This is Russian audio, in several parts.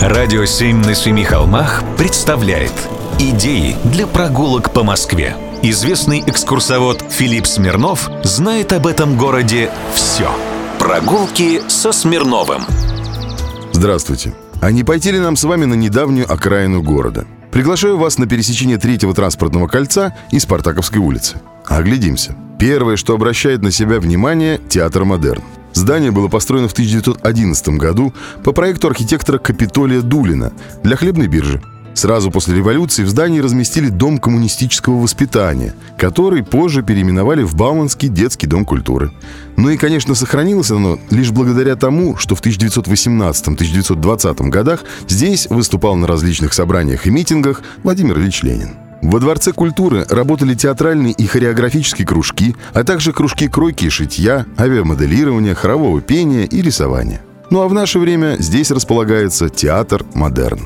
Радио «Семь на семи холмах» представляет Идеи для прогулок по Москве. Известный экскурсовод Филипп Смирнов знает об этом городе все. Прогулки со Смирновым. Здравствуйте. А не пойти ли нам с вами на недавнюю окраину города? Приглашаю вас на пересечение третьего транспортного кольца и Спартаковской улицы. Оглядимся. Первое, что обращает на себя внимание – театр «Модерн». Здание было построено в 1911 году по проекту архитектора Капитолия Дулина для хлебной биржи. Сразу после революции в здании разместили Дом коммунистического воспитания, который позже переименовали в Бауманский детский дом культуры. Ну и, конечно, сохранилось оно лишь благодаря тому, что в 1918-1920 годах здесь выступал на различных собраниях и митингах Владимир Ильич Ленин. Во Дворце культуры работали театральные и хореографические кружки, а также кружки кройки и шитья, авиамоделирования, хорового пения и рисования. Ну а в наше время здесь располагается театр «Модерн».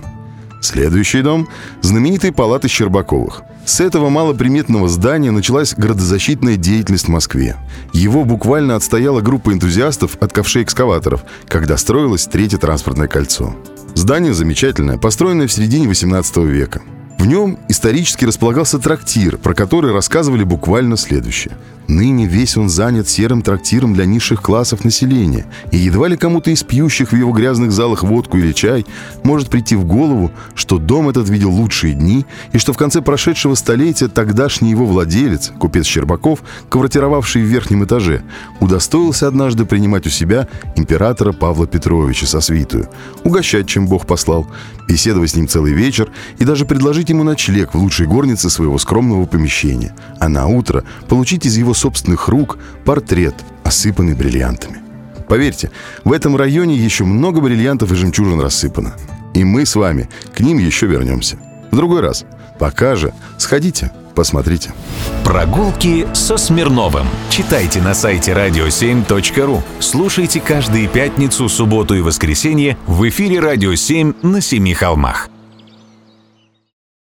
Следующий дом – знаменитые палаты Щербаковых. С этого малоприметного здания началась градозащитная деятельность в Москве. Его буквально отстояла группа энтузиастов от ковшей-экскаваторов, когда строилось третье транспортное кольцо. Здание замечательное, построенное в середине 18 века. В нем исторически располагался трактир, про который рассказывали буквально следующее. Ныне весь он занят серым трактиром для низших классов населения, и едва ли кому-то из пьющих в его грязных залах водку или чай может прийти в голову, что дом этот видел лучшие дни, и что в конце прошедшего столетия тогдашний его владелец, купец Щербаков, квартировавший в верхнем этаже, удостоился однажды принимать у себя императора Павла Петровича со свитую, угощать, чем Бог послал, беседовать с ним целый вечер и даже предложить ему ночлег в лучшей горнице своего скромного помещения, а на утро получить из его собственных рук портрет, осыпанный бриллиантами. Поверьте, в этом районе еще много бриллиантов и жемчужин рассыпано. И мы с вами к ним еще вернемся. В другой раз. Пока же сходите, посмотрите. Прогулки со Смирновым. Читайте на сайте radio7.ru. Слушайте каждые пятницу, субботу и воскресенье в эфире «Радио 7» на Семи холмах.